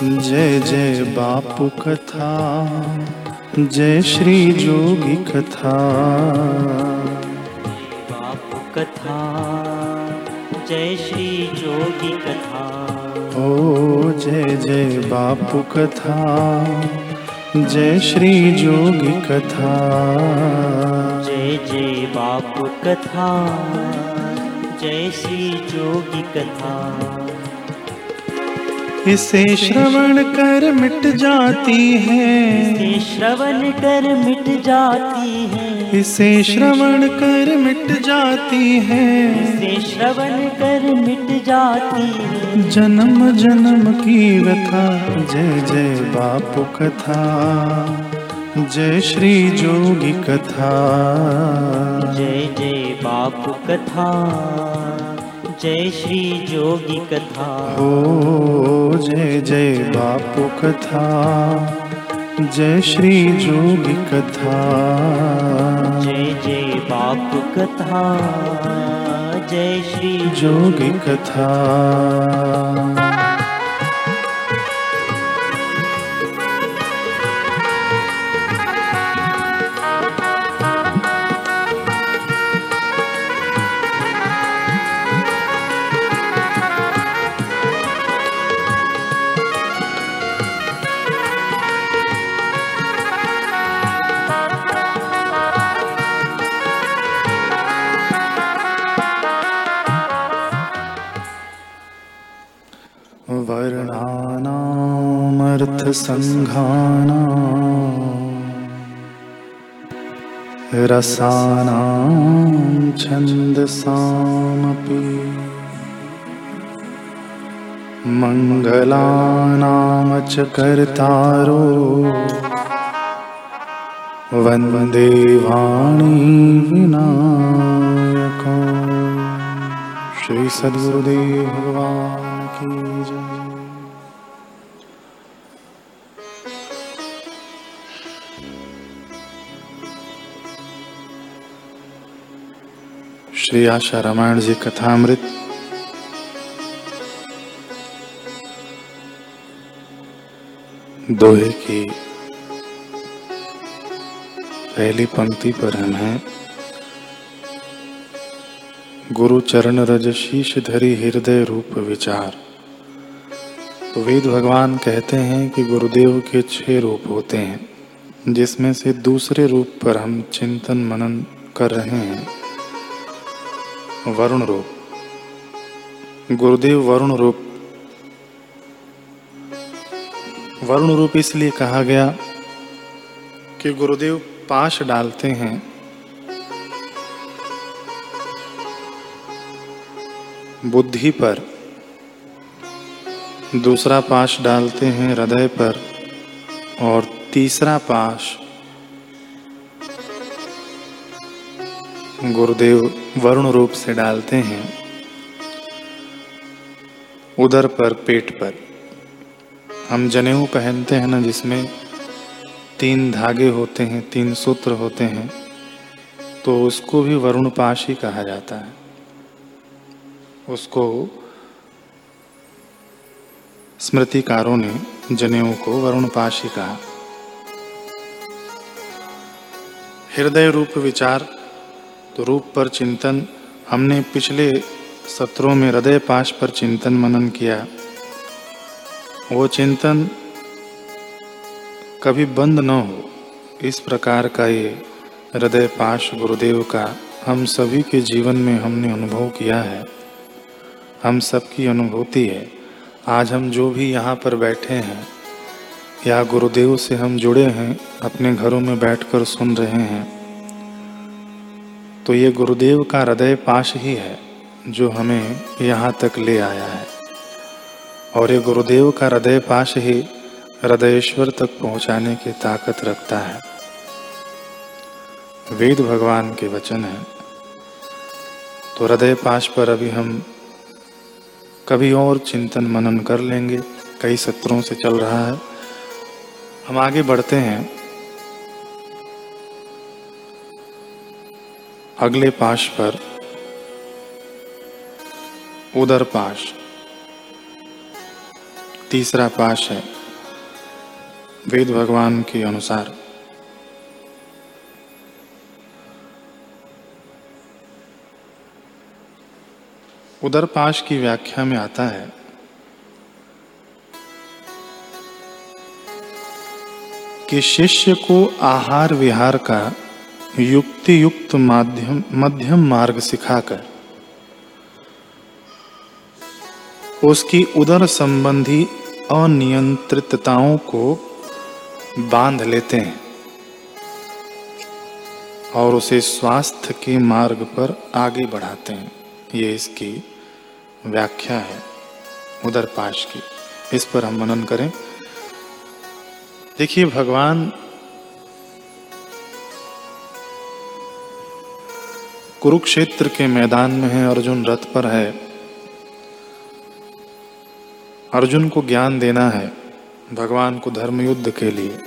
जय जय बापू कथा जय श्री जोगी कथा। बापू कथा जय श्री जोगी कथा। ओ जय जय बापू कथा जय श्री जोगी कथा। जय जय बापू कथा जय श्री जोगी कथा इसे श्रवण कर मिट जाती है। इसे श्रवण कर मिट जाती है। इसे श्रवण कर मिट जाती है। इसे श्रवण कर मिट जाती है। जन्म जन्म की व्यथा जय जय बापू कथा जय श्री जोगी कथा। जय जय बापू कथा। जय श्री जोगी कथा। हो जय जय बापू कथा। जय श्री जोगी कथा। जय जय बापू कथा। जय श्री जोगी कथा वर्णानामर्थसङ्घानां रसानां छन्दसामपि मङ्गलानां च कर्तारो वन्दे वाणी विनायका। श्री सद्गुरुदेव भगवान की जय श्री आशा रामायण जी कथामृत। दोहे की पहली पंक्ति पर हम हैं। गुरु चरण रज शीश धरी हृदय रूप विचार। तो वेद भगवान कहते हैं कि गुरुदेव के छह रूप होते हैं, जिसमें से दूसरे रूप पर हम चिंतन मनन कर रहे हैं। वरुण रूप। गुरुदेव वरुण रूप। वरुण रूप इसलिए कहा गया कि गुरुदेव पाश डालते हैं। बुद्धि पर। दूसरा पाश डालते हैं हृदय पर और तीसरा पाश गुरुदेव वरुण रूप से डालते हैं उदर पर पेट पर। हम जनेऊ पहनते हैं ना जिसमें तीन धागे होते हैं, तीन सूत्र होते हैं तो उसको भी वरुण पाश ही कहा जाता है। उसको स्मृतिकारों ने जनेऊ को वरुण पाश ही कहा। हृदय रूप विचार तो रूप पर चिंतन हमने पिछले सत्रों में हृदय पाश पर चिंतन मनन किया। वो चिंतन कभी बंद न हो। इस प्रकार का ये हृदय पाश गुरुदेव का हम सभी के जीवन में हमने अनुभव किया है। हम सबकी अनुभूति है। आज हम जो भी यहाँ पर बैठे हैं या गुरुदेव से हम जुड़े हैं, अपने घरों में बैठकर सुन रहे हैं। तो ये गुरुदेव का हृदय पाश ही है, जो हमें यहाँ तक ले आया है। और ये गुरुदेव का हृदय पाश ही हृदयेश्वर तक पहुँचाने की ताकत रखता है। वेद भगवान के वचन है। तो हृदय पाश पर अभी हम कभी और चिंतन मनन कर लेंगे। कई सत्रों से चल रहा है। हम आगे बढ़ते हैं। अगले पाश पर उदर पाश। तीसरा पाश है, वेद भगवान के अनुसार। उदर पाश की व्याख्या में आता है, कि शिष्य को आहार विहार का युक्ति युक्त माध्यम, मध्यम मार्ग सिखाकर, उसकी उदर संबंधी अनियंत्रितताओं को बाँध लेते हैं और उसे स्वास्थ्य के मार्ग पर आगे बढ़ाते हैं। ये इसकी व्याख्या है उदर पाश की। इस पर हम मनन करें। देखिए, भगवान कुरुक्षेत्र के मैदान में है, अर्जुन रथ पर है। अर्जुन को ज्ञान देना है, भगवान को धर्म युद्ध के लिए।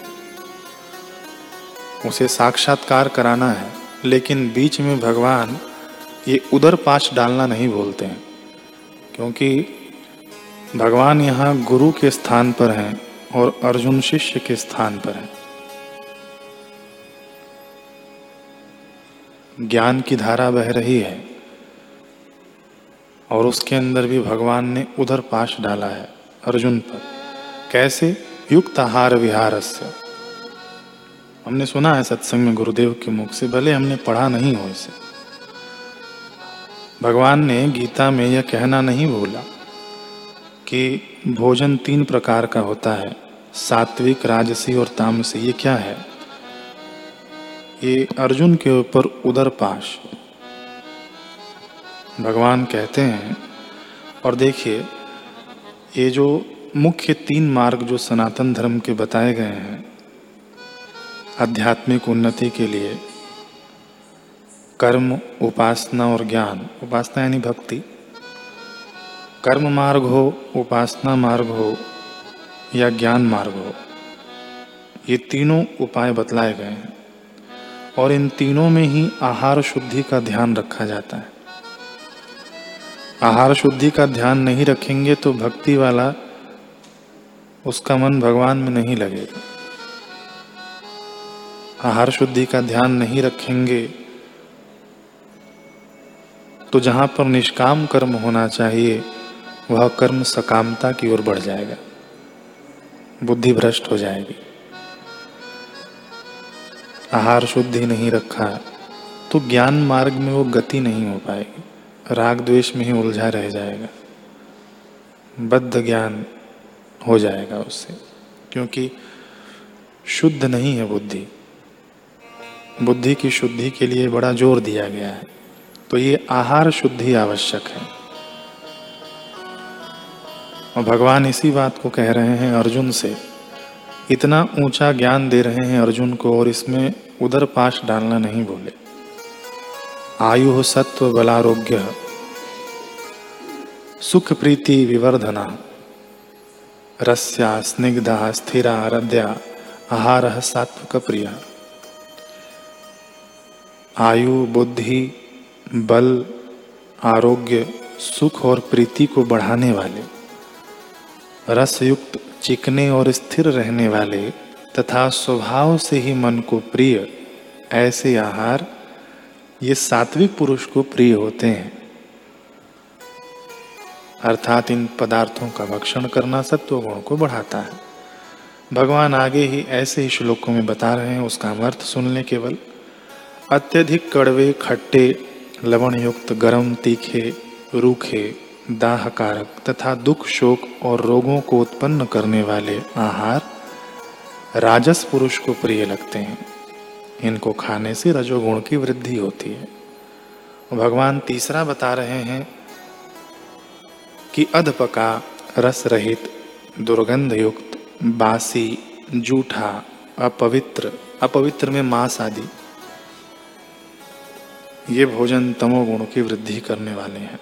उसे साक्षात्कार कराना है, लेकिन बीच में भगवान ये उदर पाश डालना नहीं बोलते हैं, क्योंकि भगवान यहाँ गुरु के स्थान पर हैं और अर्जुन शिष्य के स्थान पर है। ज्ञान की धारा बह रही है और उसके अंदर भी भगवान ने उधर पाश डाला है अर्जुन पर। कैसे? युक्त आहार विहार से हमने सुना है सत्संग में गुरुदेव के मुख से, भले हमने पढ़ा नहीं हो इसे। भगवान ने गीता में यह कहना नहीं बोला कि भोजन तीन प्रकार का होता है, सात्विक, राजसी और तामसी, ये क्या है? ये अर्जुन के ऊपर उदर पाश। भगवान कहते हैं, और देखिए, ये जो मुख्य तीन मार्ग जो सनातन धर्म के बताए गए हैं, आध्यात्मिक उन्नति के लिए, कर्म, उपासना और ज्ञान। उपासना यानी भक्ति। कर्म मार्ग हो, उपासना मार्ग हो, या ज्ञान मार्ग हो, ये तीनों उपाय बतलाए गए हैं। और इन तीनों में ही आहार शुद्धि का ध्यान रखा जाता है। आहार शुद्धि का ध्यान नहीं रखेंगे तो भक्ति वाला उसका मन भगवान में नहीं लगेगा। आहार शुद्धि का ध्यान नहीं रखेंगे तो जहाँ पर निष्काम कर्म होना चाहिए, वह कर्म सकामता की ओर बढ़ जाएगा। बुद्धि भ्रष्ट हो जाएगी। आहार शुद्धि नहीं रखा तो ज्ञान मार्ग में वो गति नहीं हो पाएगी। राग द्वेष में ही उलझा रह जाएगा। बद्ध ज्ञान हो जाएगा उससे, क्योंकि शुद्ध नहीं है बुद्धि। बुद्धि की शुद्धि के लिए बड़ा ज़ोर दिया गया है। तो ये आहार शुद्धि आवश्यक है। और भगवान इसी बात को कह रहे हैं अर्जुन से, इतना ऊँचा ज्ञान दे रहे हैं अर्जुन को और इसमें उधर पाश डालना नहीं बोले। आयु सत्व बलारोग्य, सुख प्रीति विवर्धना, रस्या, स्निग्धा, स्थिरा, आराध्या, आहार सात्विक प्रिय। आयु, बुद्धि, बल, आरोग्य, सुख और प्रीति को बढ़ाने वाले, रसयुक्त, चिकने और स्थिर रहने वाले तथा स्वभाव से ही मन को प्रिय, ऐसे आहार ये सात्विक पुरुष को प्रिय होते हैं। अर्थात इन पदार्थों का भक्षण करना सत्व गुण को बढ़ाता है। भगवान आगे ही ऐसे ही श्लोकों में बता रहे हैं, उसका अर्थ सुन ले केवल। अत्यधिक कड़वे, खट्टे लवण युक्त गर्म, तीखे, रूखे, दाहकारक तथा दुख, शोक और रोगों को उत्पन्न करने वाले आहार राजस पुरुष को प्रिय लगते हैं। इनको खाने से रजोगुण की वृद्धि होती है। भगवान तीसरा बता रहे हैं कि अधपका रस रहित दुर्गंध युक्त बासी, जूठा, अपवित्र अपवित्र में मांस आदि, ये भोजन तमोगुण की वृद्धि करने वाले हैं।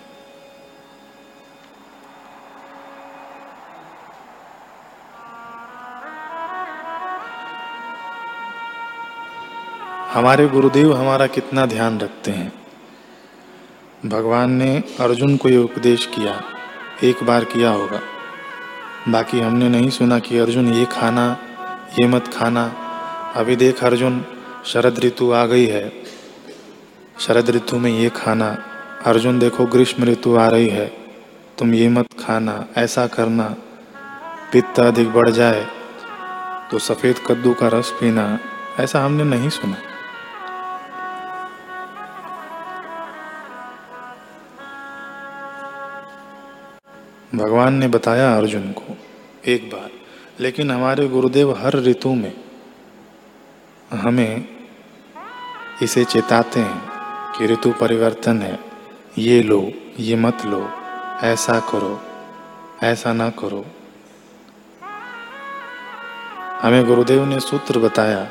हमारे गुरुदेव हमारा कितना ध्यान रखते हैं। भगवान ने अर्जुन को ये उपदेश किया, एक बार किया होगा। बाकी हमने नहीं सुना कि अर्जुन, ये खाना, ये मत खाना। अभी देख अर्जुन, शरद ऋतु आ गई है। शरद ऋतु में ये खाना। अर्जुन, देखो, ग्रीष्म ऋतु आ रही है। तुम ये मत खाना, ऐसा करना। पित्त अधिक बढ़ जाए तो सफ़ेद कद्दू का रस पीना। ऐसा हमने नहीं सुना। भगवान ने बताया अर्जुन को एक बार, लेकिन हमारे गुरुदेव हर ऋतु में हमें इसे चेताते हैं कि ऋतु परिवर्तन है। ये लो, ये मत लो, ऐसा करो, ऐसा ना करो। हमें गुरुदेव ने सूत्र बताया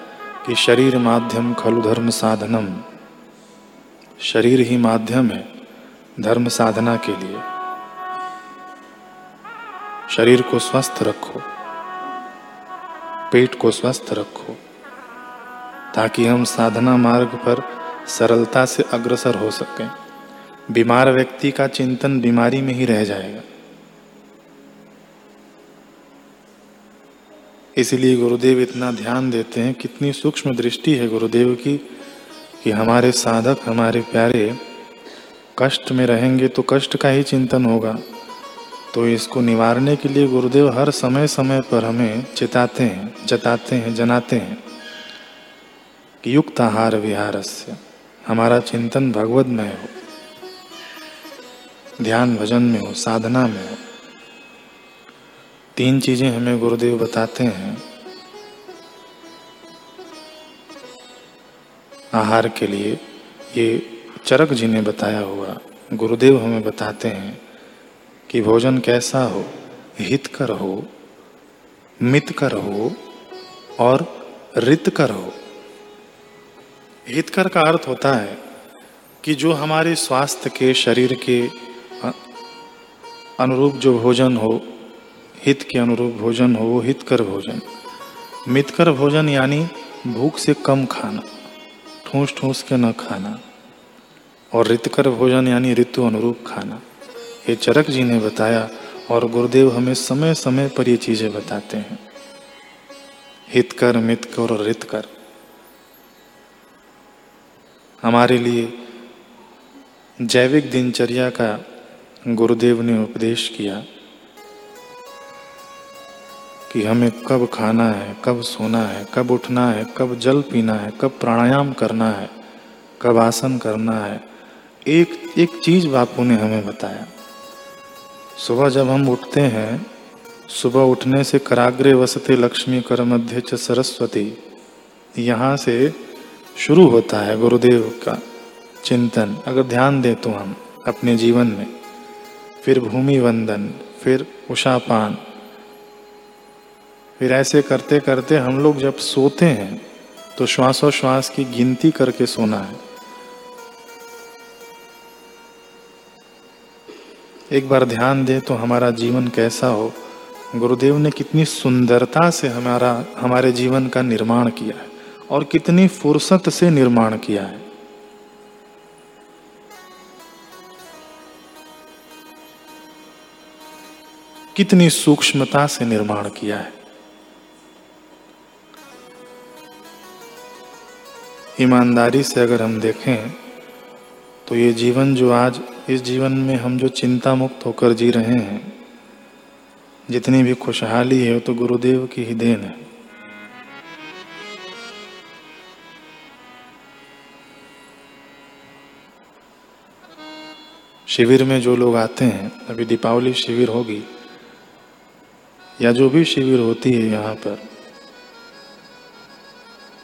कि शरीर माध्यम खलु धर्म साधनम। शरीर ही माध्यम है धर्म साधना के लिए। शरीर को स्वस्थ रखो, पेट को स्वस्थ रखो, ताकि हम साधना मार्ग पर सरलता से अग्रसर हो सकें। बीमार व्यक्ति का चिंतन बीमारी में ही रह जाएगा। इसलिए गुरुदेव इतना ध्यान देते हैं, कितनी सूक्ष्म दृष्टि है गुरुदेव की, कि हमारे साधक, हमारे प्यारे, कष्ट में रहेंगे तो कष्ट का ही चिंतन होगा। तो इसको निवारने के लिए गुरुदेव हर समय समय पर हमें चिताते हैं, जताते हैं, जनाते हैं कि युक्त आहार विहार से हमारा चिंतन भगवत में हो। ध्यान भजन में हो, साधना में हो। तीन चीज़ें हमें गुरुदेव बताते हैं। आहार के लिए ये चरक जी ने बताया हुआ, गुरुदेव हमें बताते हैं। कि भोजन कैसा हो, हितकर हो, मितकर हो और रितकर हो। हितकर का अर्थ होता है कि जो हमारे स्वास्थ्य के, शरीर के अनुरूप जो भोजन हो, हित के अनुरूप भोजन हो, वो हितकर भोजन। मितकर भोजन यानी भूख से कम खाना, ठूस ठूस के न खाना। और रितकर भोजन यानी ऋतु अनुरूप खाना। ये चरक जी ने बताया, और गुरुदेव हमें समय समय पर ये चीज़ें बताते हैं। हित कर, मित कर और रित कर। हमारे लिए जैविक दिनचर्या का गुरुदेव ने उपदेश किया कि हमें कब खाना है, कब सोना है, कब उठना है, कब जल पीना है, कब प्राणायाम करना है, कब आसन करना है। एक एक चीज़ बापू ने हमें बताया। सुबह जब हम उठते हैं, सुबह उठने से कराग्रे वसते लक्ष्मी कर मध्य च सरस्वती। यहाँ से शुरू होता है गुरुदेव का चिंतन। अगर ध्यान दे तो हम अपने जीवन में, फिर भूमि वंदन, फिर उषापान, फिर ऐसे करते करते हम लोग जब सोते हैं तो श्वासोश्वास की गिनती करके सोना है। एक बार ध्यान दे तो हमारा जीवन कैसा हो। गुरुदेव ने कितनी सुंदरता से हमारा, हमारे जीवन का निर्माण किया है और कितनी फुर्सत से निर्माण किया है। कितनी सूक्ष्मता से निर्माण किया है। ईमानदारी से अगर हम देखें तो ये जीवन जो आज, इस जीवन में हम जो चिंता मुक्त होकर जी रहे हैं, जितनी भी खुशहाली है वो तो गुरुदेव की ही देन है। शिविर में जो लोग आते हैं, अभी दीपावली शिविर होगी, या जो भी शिविर होती है यहाँ पर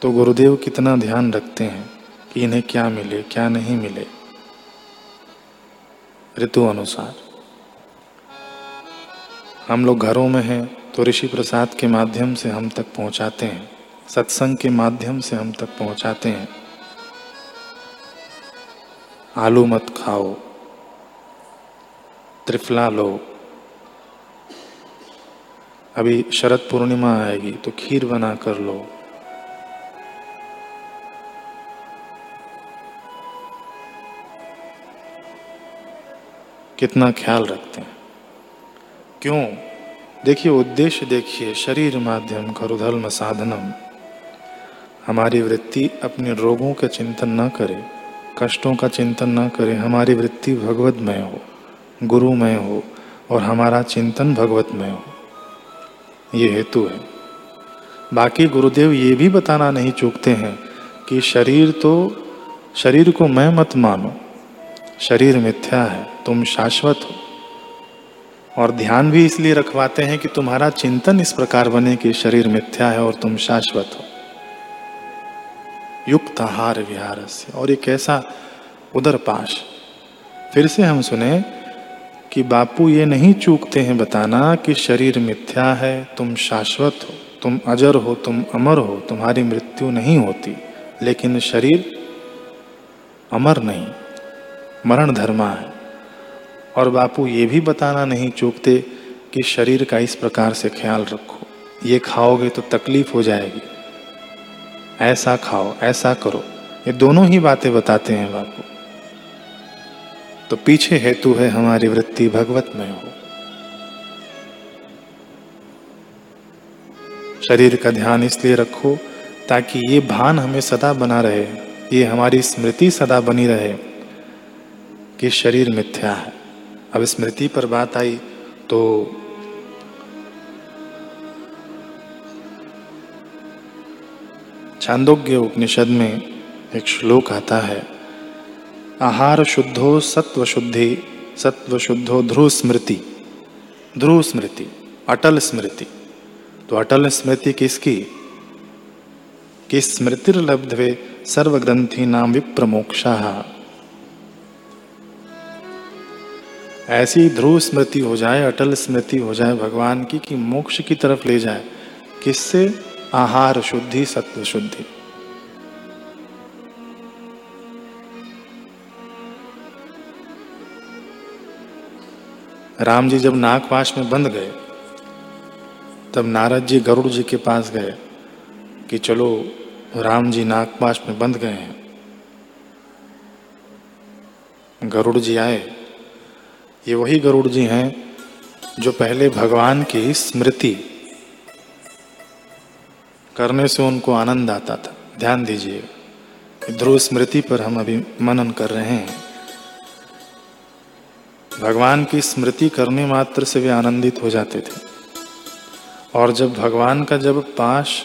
तो गुरुदेव कितना ध्यान रखते हैं कि इन्हें क्या मिले, क्या नहीं मिले। ऋतु अनुसार हम लोग घरों में हैं तो ऋषि प्रसाद के माध्यम से हम तक पहुंचाते हैं। सत्संग के माध्यम से हम तक पहुंचाते हैं। आलू मत खाओ। त्रिफला लो। अभी शरद पूर्णिमा आएगी तो खीर बना कर लो। कितना ख्याल रखते हैं। क्यों? देखिए, उद्देश्य देखिए, शरीर माध्यम करुधर्म साधनम। हमारी वृत्ति अपने रोगों का चिंतन न करे, कष्टों का चिंतन न करे, हमारी वृत्ति भगवतमय हो, गुरुमय हो, और हमारा चिंतन भगवतमय हो। ये हेतु है। बाकी गुरुदेव ये भी बताना नहीं चूकते हैं कि शरीर तो शरीर को मैं मत मानो शरीर मिथ्या है, तुम शाश्वत हो। और ध्यान भी इसलिए रखवाते हैं कि तुम्हारा चिंतन इस प्रकार बने कि शरीर मिथ्या है और तुम शाश्वत हो। युक्त आहार विहार से और एक ऐसा उदर पाश। फिर से हम सुने कि बापू ये नहीं चूकते हैं बताना कि शरीर मिथ्या है, तुम शाश्वत हो, तुम अजर हो, तुम अमर हो, तुम्हारी मृत्यु नहीं होती, लेकिन शरीर अमर नहीं। मरण धर्मा है। और बापू ये भी बताना नहीं चूकते कि शरीर का इस प्रकार से ख्याल रखो। ये खाओगे तो तकलीफ़ हो जाएगी। ऐसा खाओ, ऐसा करो। ये दोनों ही बातें बताते हैं बापू। तो पीछे हेतु है हमारी वृत्ति भगवत में हो। शरीर का ध्यान इसलिए रखो ताकि ये भान हमें सदा बना रहे। ये हमारी स्मृति सदा बनी रहे। कि शरीर मिथ्या है। अब स्मृति पर बात आई तो छांदोग्य उपनिषद में एक श्लोक आता है, आहार शुद्धो सत्व शुद्धि सत्व शुद्धो ध्रुव स्मृति ध्रुव स्मृति अटल स्मृति। तो अटल स्मृति किसकी? कि स्मृतिर्लब्धवे सर्वग्रंथि नाम विप्रमोक्षा? ऐसी ध्रुव स्मृति हो जाए, अटल स्मृति हो जाए, भगवान की, कि मोक्ष की तरफ़ ले जाए, किससे? आहार शुद्धि, सत्व शुद्धि। राम जी जब नागपाश में बंद गए, तब नारद जी गरुड़ जी के पास गए, कि चलो, राम जी नागपाश में बंद गए हैं। गरुड़ जी आए ये वही गरुड़ जी हैं जो पहले भगवान की स्मृति करने से उनको आनंद आता था। ध्यान दीजिए ध्रुव स्मृति पर हम अभी मनन कर रहे हैं। भगवान की स्मृति करने मात्र से वे आनंदित हो जाते थे। और जब भगवान का जब पाश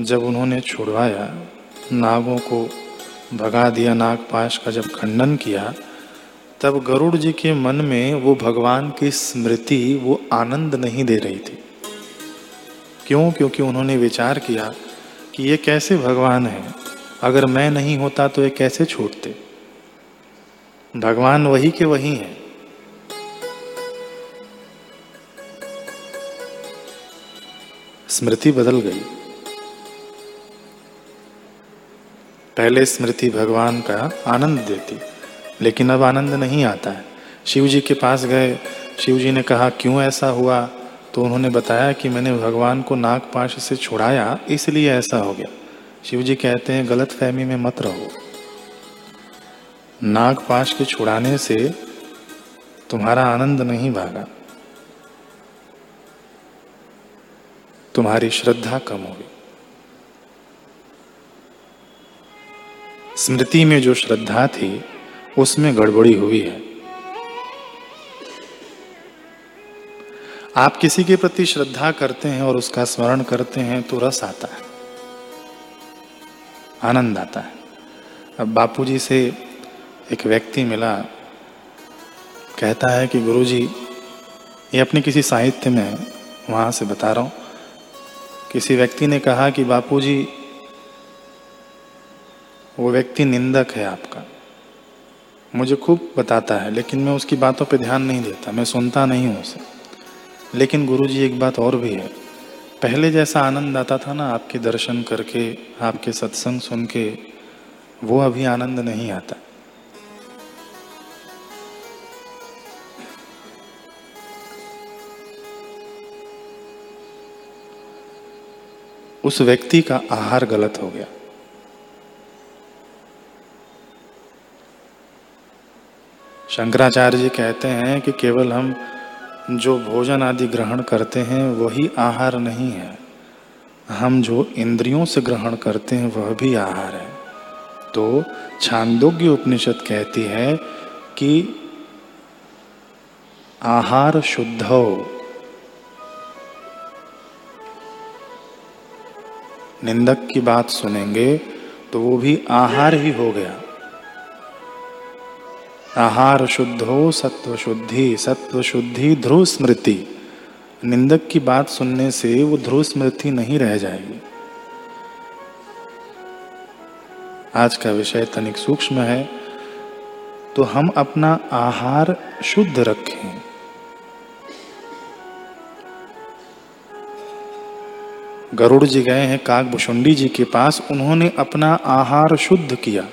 जब उन्होंने छुड़वाया, नागों को भगा दिया नाग पाश का जब खंडन किया तब गरुड़ जी के मन में वो भगवान की स्मृति वो आनंद नहीं दे रही थी। क्यों? क्योंकि उन्होंने विचार किया कि ये कैसे भगवान है? अगर मैं नहीं होता तो ये कैसे छूटते? भगवान वही के वही हैं। स्मृति बदल गई। पहले स्मृति भगवान का आनंद देती। लेकिन अब आनंद नहीं आता है। शिव जी के पास गए शिव जी ने कहा, क्यों ऐसा हुआ? तो उन्होंने बताया कि मैंने भगवान को नागपाश से छुड़ाया, इसलिए ऐसा हो गया। शिव जी कहते हैं, गलत फहमी में मत रहो। नागपाश के छुड़ाने से तुम्हारा आनंद नहीं भागा। तुम्हारी श्रद्धा कम होगी। स्मृति में जो श्रद्धा थी उसमें गड़बड़ी हुई है। आप किसी के प्रति श्रद्धा करते हैं और उसका स्मरण करते हैं तो रस आता है। आनंद आता है। अब बापूजी से एक व्यक्ति मिला, कहता है कि गुरुजी, ये अपने किसी साहित्य में वहाँ से बता रहा हूँ। किसी व्यक्ति ने कहा कि बापूजी, वो व्यक्ति निंदक है आपका। मुझे खूब बताता है, लेकिन मैं उसकी बातों पे ध्यान नहीं देता, मैं सुनता नहीं हूँ उसे। लेकिन गुरु जी एक बात और भी है। पहले जैसा आनंद आता था ना, आपके दर्शन करके, आपके सत्संग सुन के वो अभी आनंद नहीं आता। उस व्यक्ति का आहार गलत हो गया। शंकराचार्य जी कहते हैं कि केवल हम जो भोजन आदि ग्रहण करते हैं, वही आहार नहीं है। हम जो इंद्रियों से ग्रहण करते हैं, वह भी आहार है। तो छांदोग्य उपनिषद कहती है कि आहार शुद्ध हो। निंदक की बात सुनेंगे तो वो भी आहार ही हो गया। आहार शुद्ध हो सत्व शुद्धि सत्व शुद्धि ध्रुव स्मृति निंदक की बात सुनने से वो ध्रुव स्मृति नहीं रह जाएगी। आज का विषय तनिक सूक्ष्म है तो हम अपना आहार शुद्ध रखें। गरुड़ जी गए हैं काकभुषुंडी जी के पास, उन्होंने अपना आहार शुद्ध किया।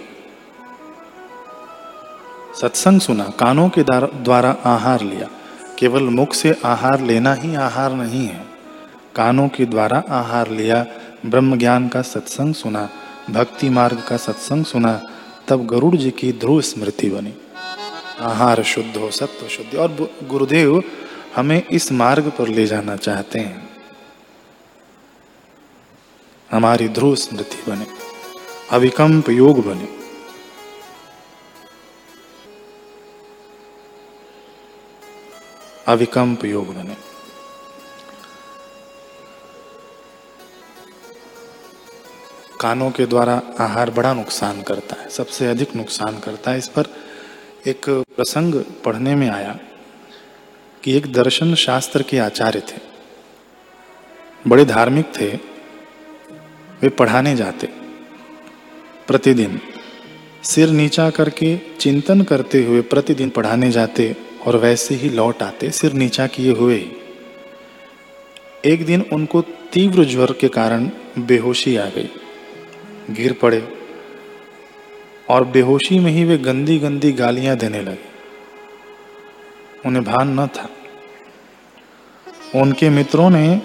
सत्संग सुना, कानों के द्वारा आहार लिया। केवल मुख से आहार लेना ही आहार नहीं है। कानों के द्वारा आहार लिया ब्रह्म ज्ञान का सत्संग सुना, भक्ति मार्ग का सत्संग सुना, तब गरुड़ जी की ध्रुव स्मृति बनी। आहार शुद्ध हो, सत्व शुद्ध। और गुरुदेव हमें इस मार्ग पर ले जाना चाहते हैं। हमारी ध्रुव स्मृति बने अविकम्प योग बने। अविकंप योग बने। कानों के द्वारा आहार बड़ा नुकसान करता है, सबसे अधिक नुकसान करता है। इस पर एक प्रसंग पढ़ने में आया कि एक दर्शन शास्त्र के आचार्य थे। बड़े धार्मिक थे, वे पढ़ाने जाते। प्रतिदिन सिर नीचा करके चिंतन करते हुए प्रतिदिन पढ़ाने जाते। और वैसे ही लौट आते सिर नीचा किए हुए। एक दिन उनको तीव्र ज्वर के कारण बेहोशी आ गई। गिर पड़े और बेहोशी में ही वे गंदी गंदी गालियाँ देने लगे। उन्हें भान न था। उनके मित्रों ने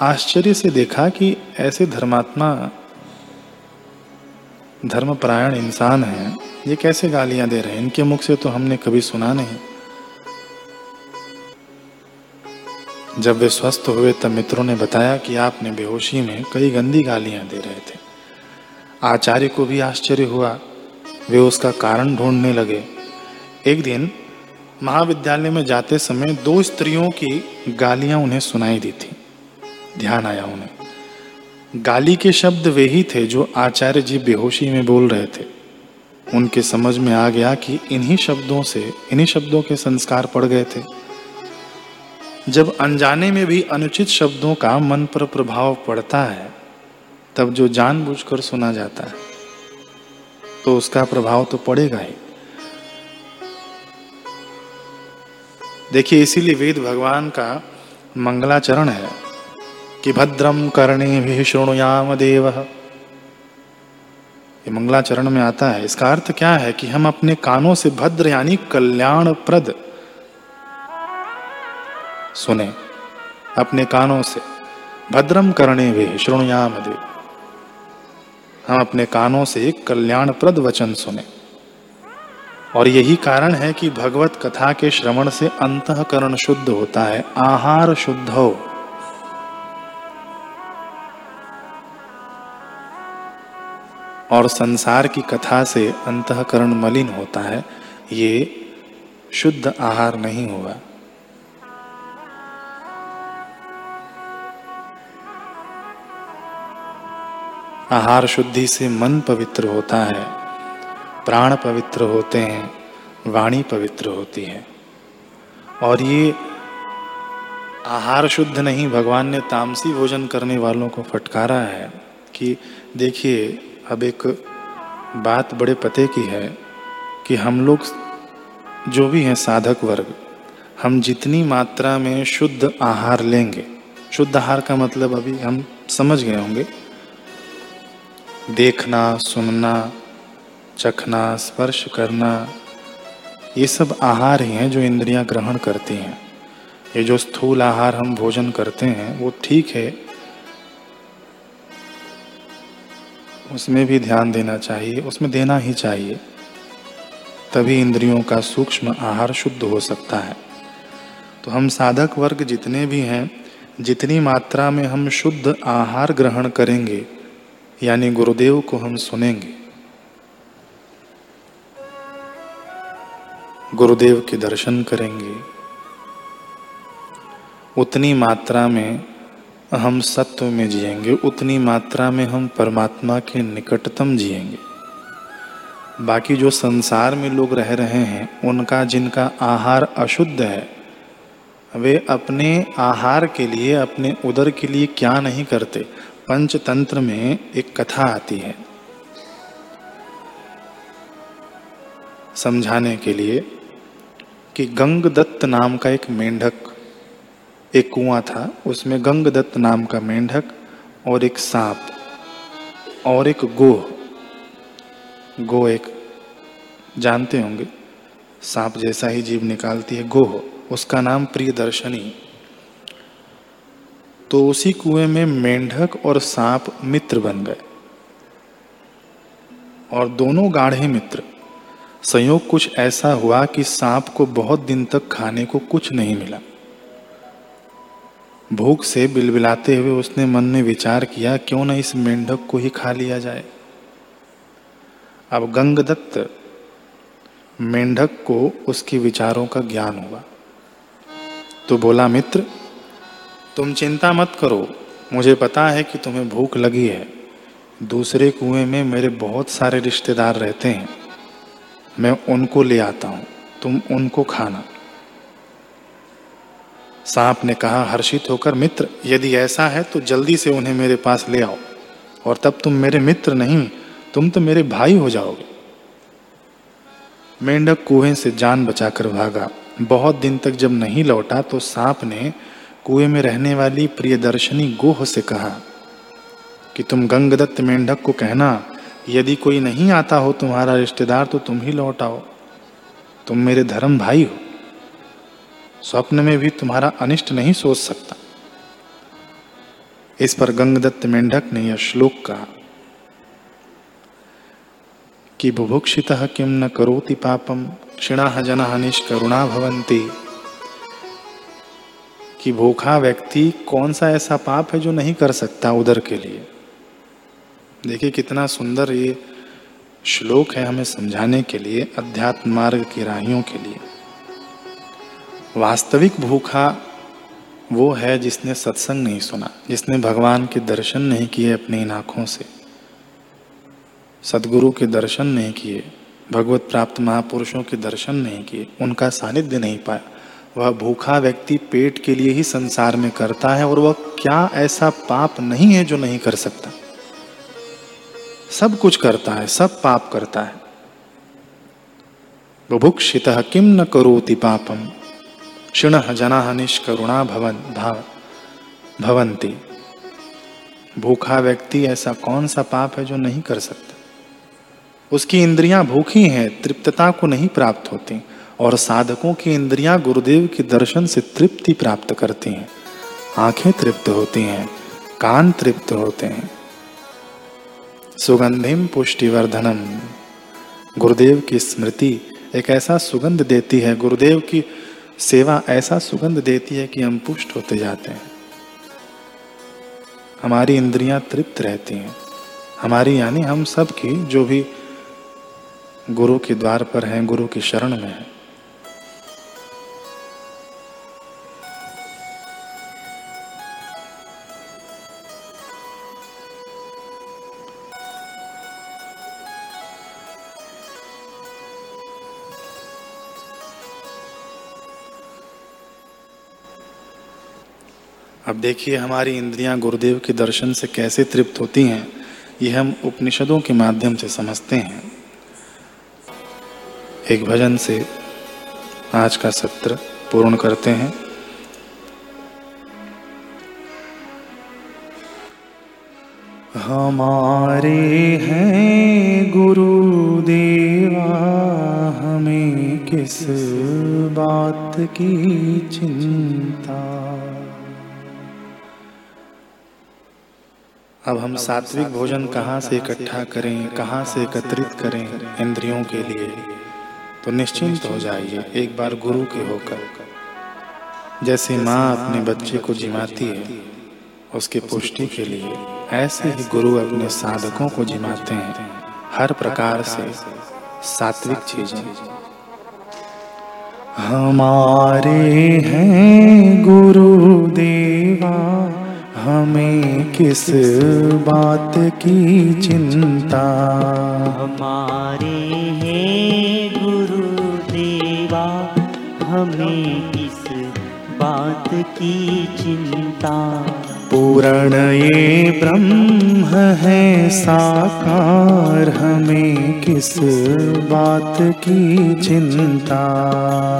आश्चर्य से देखा कि ऐसे धर्मात्मा, धर्मपरायण इंसान हैं। ये कैसे गालियाँ दे रहे हैं? इनके मुख से तो हमने कभी सुना नहीं। जब वे स्वस्थ हुए तब मित्रों ने बताया कि आपने बेहोशी में कई गंदी गालियाँ दे रहे थे। आचार्य को भी आश्चर्य हुआ। वे उसका कारण ढूँढने लगे। एक दिन महाविद्यालय में जाते समय दो स्त्रियों की गालियाँ उन्हें सुनाई दी थी। ध्यान आया उन्हें। गाली के शब्द वे ही थे जो आचार्य जी बेहोशी में बोल रहे थे। उनके समझ में आ गया कि इन्हीं शब्दों से, इन्हीं शब्दों के संस्कार पड़ गए थे। जब अनजाने में भी अनुचित शब्दों का मन पर प्रभाव पड़ता है, तब जो जानबूझकर सुना जाता है तो उसका प्रभाव तो पड़ेगा ही। देखिए, इसीलिए वेद भगवान का मंगलाचरण है कि भद्रम करणे भी श्रोणुयाम देव। ये मंगलाचरण में आता है। इसका अर्थ क्या है कि हम अपने कानों से भद्र यानी कल्याण प्रद सुने। अपने कानों से भद्रम करने वे श्रोणयाम दे हम अपने कानों से एक कल्याणप्रद वचन सुने। और यही कारण है कि भगवत कथा के श्रवण से अंतकरण शुद्ध होता है, आहार शुद्ध हो। और संसार की कथा से अंतकरण मलिन होता है, ये शुद्ध आहार नहीं हुआ आहार शुद्धि से मन पवित्र होता है, प्राण पवित्र होते हैं, वाणी पवित्र होती है। और ये आहार शुद्ध नहीं, भगवान ने तामसी भोजन करने वालों को फटकारा है कि देखिए, अब एक बात बड़े पते की है कि हम लोग जो भी हैं साधक वर्ग, हम जितनी मात्रा में शुद्ध आहार लेंगे, शुद्ध आहार का मतलब अभी हम समझ गए होंगे देखना, सुनना, चखना, स्पर्श करना, ये सब आहार ही हैं जो इंद्रियाँ ग्रहण करती हैं। ये जो स्थूल आहार हम भोजन करते हैं, वो ठीक है। उसमें भी ध्यान देना चाहिए, उसमें देना ही चाहिए। तभी इंद्रियों का सूक्ष्म आहार शुद्ध हो सकता है। तो हम साधक वर्ग जितने भी हैं, जितनी मात्रा में हम शुद्ध आहार ग्रहण करेंगे यानी गुरुदेव को हम सुनेंगे। गुरुदेव के दर्शन करेंगे। उतनी मात्रा में हम सत्व में जिएँगे, उतनी मात्रा में हम परमात्मा के निकटतम जिएँगे। बाकी जो संसार में लोग रह रहे हैं, उनका जिनका आहार अशुद्ध है, वे अपने आहार के लिए, अपने उदर के लिए क्या नहीं करते? पंचतंत्र में एक कथा आती है। समझाने के लिए कि गंगदत्त नाम का एक मेंढक, एक कुआँ था, उसमें गंगदत्त नाम का मेंढक और एक सांप और एक गोह। गो एक, जानते होंगे, सांप जैसा ही जीव निकालती है गोह, उसका नाम प्रिय दर्शनी तो उसी कुएँ में मेंढक और सांप मित्र बन गए। और दोनों गाढ़े मित्र। संयोग कुछ ऐसा हुआ कि सांप को बहुत दिन तक खाने को कुछ नहीं मिला। भूख से बिलबिलाते हुए उसने मन में विचार किया, क्यों ना इस मेंढक को ही खा लिया जाए। अब गंगदत्त, मेंढक को उसके विचारों का ज्ञान हुआ। तो बोला, मित्र तुम चिंता मत करो। मुझे पता है कि तुम्हें भूख लगी है। दूसरे कुएँ में मेरे बहुत सारे रिश्तेदार रहते हैं। मैं उनको ले आता हूँ। तुम उनको खाना। सांप ने कहा, हर्षित होकर, मित्र, यदि ऐसा है तो जल्दी से उन्हें मेरे पास ले आओ। और तब तुम मेरे मित्र नहीं, तुम तो मेरे भाई हो जाओगे। मेंढक कुएँ से जान बचाकर भागा। बहुत दिन तक जब नहीं लौटा तो सांप ने कुएँ में रहने वाली प्रियदर्शनी गोह से कहा कि तुम गंगदत्त मेंढक को कहना, यदि कोई नहीं आता हो तुम्हारा रिश्तेदार तो तुम ही लौट आओ। तुम मेरे धर्म भाई हो। स्वप्न में भी तुम्हारा अनिष्ट नहीं सोच सकता। इस पर गंगदत्त मेंढक ने यह श्लोक कहा कि बुभुक्षित किम न करोति पापम क्षिणा जना निष्करुणा भवंती कि भूखा व्यक्ति कौन सा ऐसा पाप है जो नहीं कर सकता उधर के लिए? देखिए कितना सुंदर ये श्लोक है हमें समझाने के लिए, अध्यात्म मार्ग की राहियों के लिए। वास्तविक भूखा वो है जिसने सत्संग नहीं सुना, जिसने भगवान के दर्शन नहीं किए अपनी इन आँखों से। सदगुरु के दर्शन नहीं किए, भगवत प्राप्त महापुरुषों के दर्शन नहीं किए, उनका सानिध्य नहीं पाया। वह भूखा व्यक्ति पेट के लिए ही संसार में करता है और वह क्या ऐसा पाप नहीं है जो नहीं कर सकता? सब कुछ करता है, सब पाप करता है। बुभुक्षित किम न करोति पापम क्षिण जना निष्करुणा भवन भाव भवंती भूखा व्यक्ति ऐसा कौन सा पाप है जो नहीं कर सकता? उसकी इंद्रियाँ भूखी हैं, तृप्तता को नहीं प्राप्त होती। और साधकों की इंद्रियाँ गुरुदेव के दर्शन से तृप्ति प्राप्त करती हैं। आँखें तृप्त होती हैं, कान तृप्त होते हैं। सुगंधिम पुष्टिवर्धनम। गुरुदेव की स्मृति एक ऐसा सुगंध देती है, गुरुदेव की सेवा ऐसा सुगंध देती है कि हम पुष्ट होते जाते हैं। हमारी इंद्रियाँ तृप्त रहती हैं। हमारी यानी हम सब की जो भी गुरु के द्वार पर हैं, गुरु की शरण में हैं। अब देखिए हमारी इंद्रियाँ गुरुदेव के दर्शन से कैसे तृप्त होती हैं, ये हम उपनिषदों के माध्यम से समझते हैं। एक भजन से आज का सत्र पूर्ण करते हैं। हमारे हैं गुरु देवा हमें किस बात की चिंता अब हम सात्विक भोजन कहाँ से इकट्ठा करें, कहाँ से एकत्रित करें इंद्रियों के लिए? तो निश्चिंत हो जाइए, एक बार गुरु के होकर। जैसे माँ अपने बच्चे को जिमाती है, उसके पुष्टि के लिए ऐसे ही गुरु अपने साधकों को जिमाते हैं, हर प्रकार से सात्विक चीज़ें। हमारे हैं गुरु देवा हमें किस बात की चिंता? हमारे हैं गुरु देवा हमें किस बात की चिंता? पूर्ण ये ब्रह्म है साकार हमें किस बात की चिंता?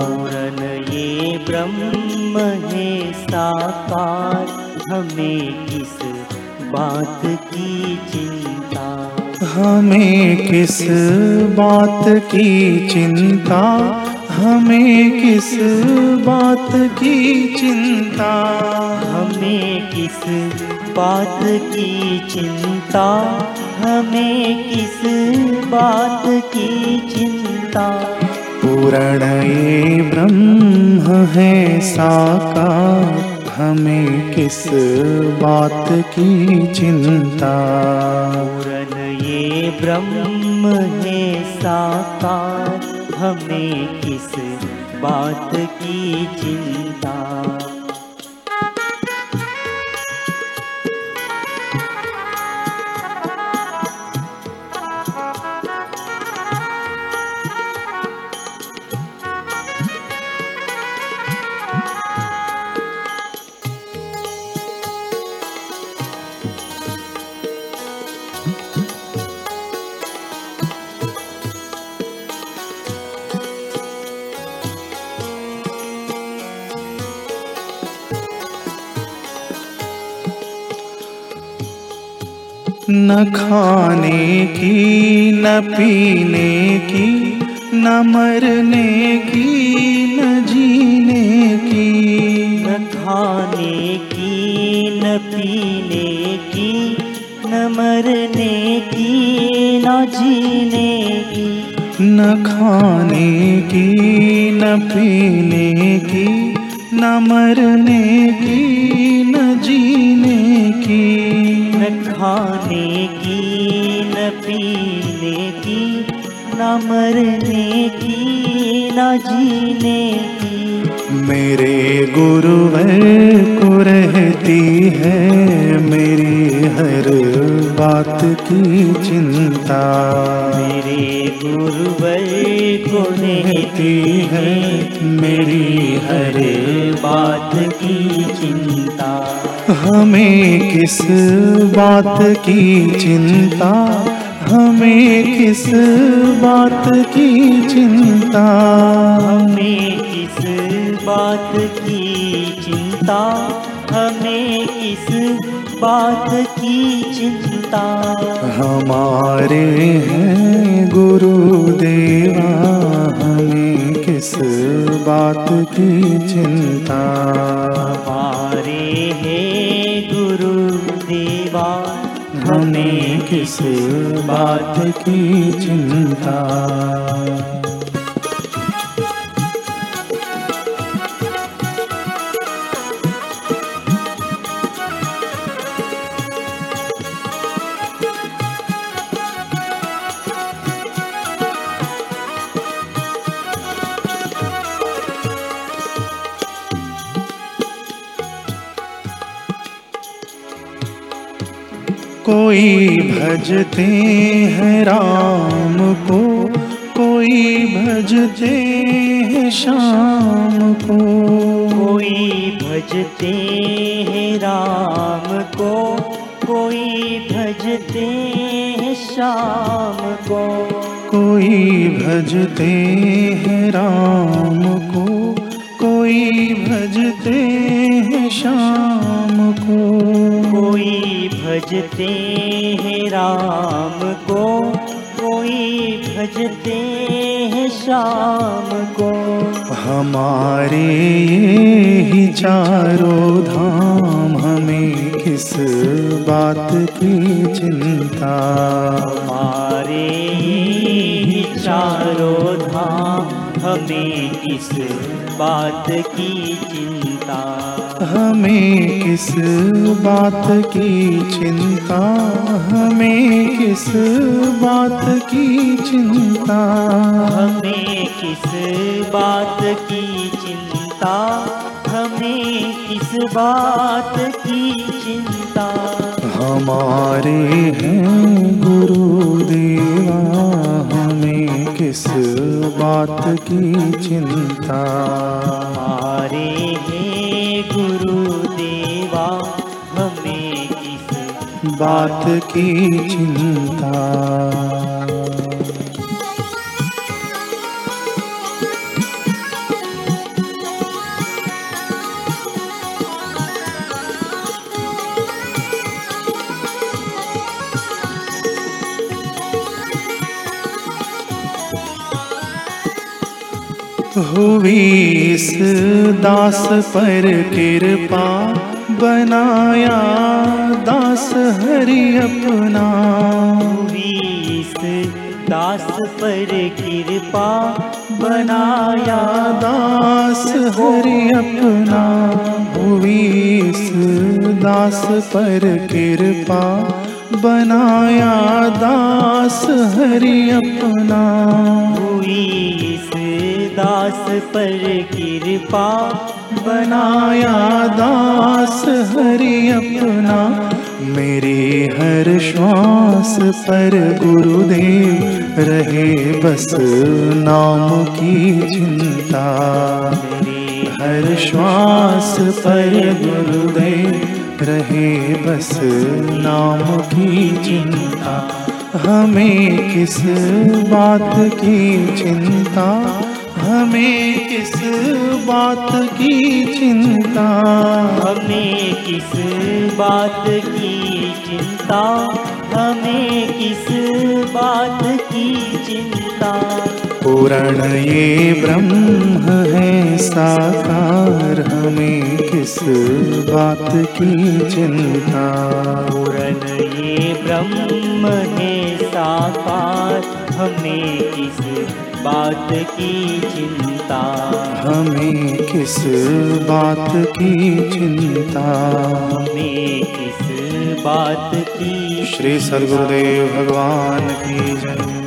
पूर्ण ये ब्रह्म है साकार हमें किस बात की चिंता? हमें किस बात की चिंता? हमें किस बात की चिंता? हमें किस बात की चिंता? हमें किस बात की चिंता? पूर्ण ये ब्रह्म है साकार। हमें किस बात की चिंता? पूरन ये ब्रह्म है साकार, हमें किस बात की चिंता? न खाने की न पीने की न मरने की न जीने की। न खाने की न पीने की न मरने की न जीने की। न खाने की न पीने की न मरने की न न खाने की न पीने की न मरने की न जीने की मेरे गुरुवर को रहती है मेरी हर बात की चिंता। मेरे गुरुवर को रहती है मेरी हर बात की चिंता। हमें किस बात की चिंता? हमें किस बात की चिंता? हमें बात की चिंता हमें किस बात की चिंता। हमारे हैं गुरु देवा हमें किस बात की चिंता? हमारे है गुरु देवा हमें किस बात की चिंता? कोई भजते हैं राम को कोई भजते हैं श्याम को। कोई भजते हैं राम को कोई भजते हैं शाम को। कोई भजते हैं राम को कोई भजते हैं श्याम को। कोई भजते हैं राम को कोई भजते हैं शाम को। हमारे ही चारों धाम हमें किस बात की चिंता? हमारे ये चारों धाम हमें किस बात की चिंता? हमें किस बात की चिंता? हमें किस बात की चिंता? हमें किस बात की चिंता? हमें किस बात की चिंता? हमारे हैं गुरुदेवा हमें किस बात की चिंता? हमारे गुरुदेवा हमें किस बात की चिंता हुई इस दास पर कृपा बनाया। दास हरि अपना। हुई इस दास पर कृपा बनाया। दास हरि अपना। हुई इस दास पर कृपा बनाया। दास हरि अपना। हुई इस दास पर कृपा बनाया, दास हरि अपना। मेरे हर श्वास पर गुरुदेव रहे, बस नाम की चिंता। हर श्वास पर गुरुदेव रहे, बस नाम की चिंता। हमें किस बात की चिंता? हमें किस बात की चिंता? हमें किस बात की चिंता? हमें किस बात की चिंता? पूर्ण ये ब्रह्म है साकार। हमें किस बात की चिंता? पूर्ण ये ब्रह्म है साकार। हमें किस बात की चिंता। हमें किस बात की चिंता? हमें किस बात की श्री सदगुरुदेव भगवान की जय।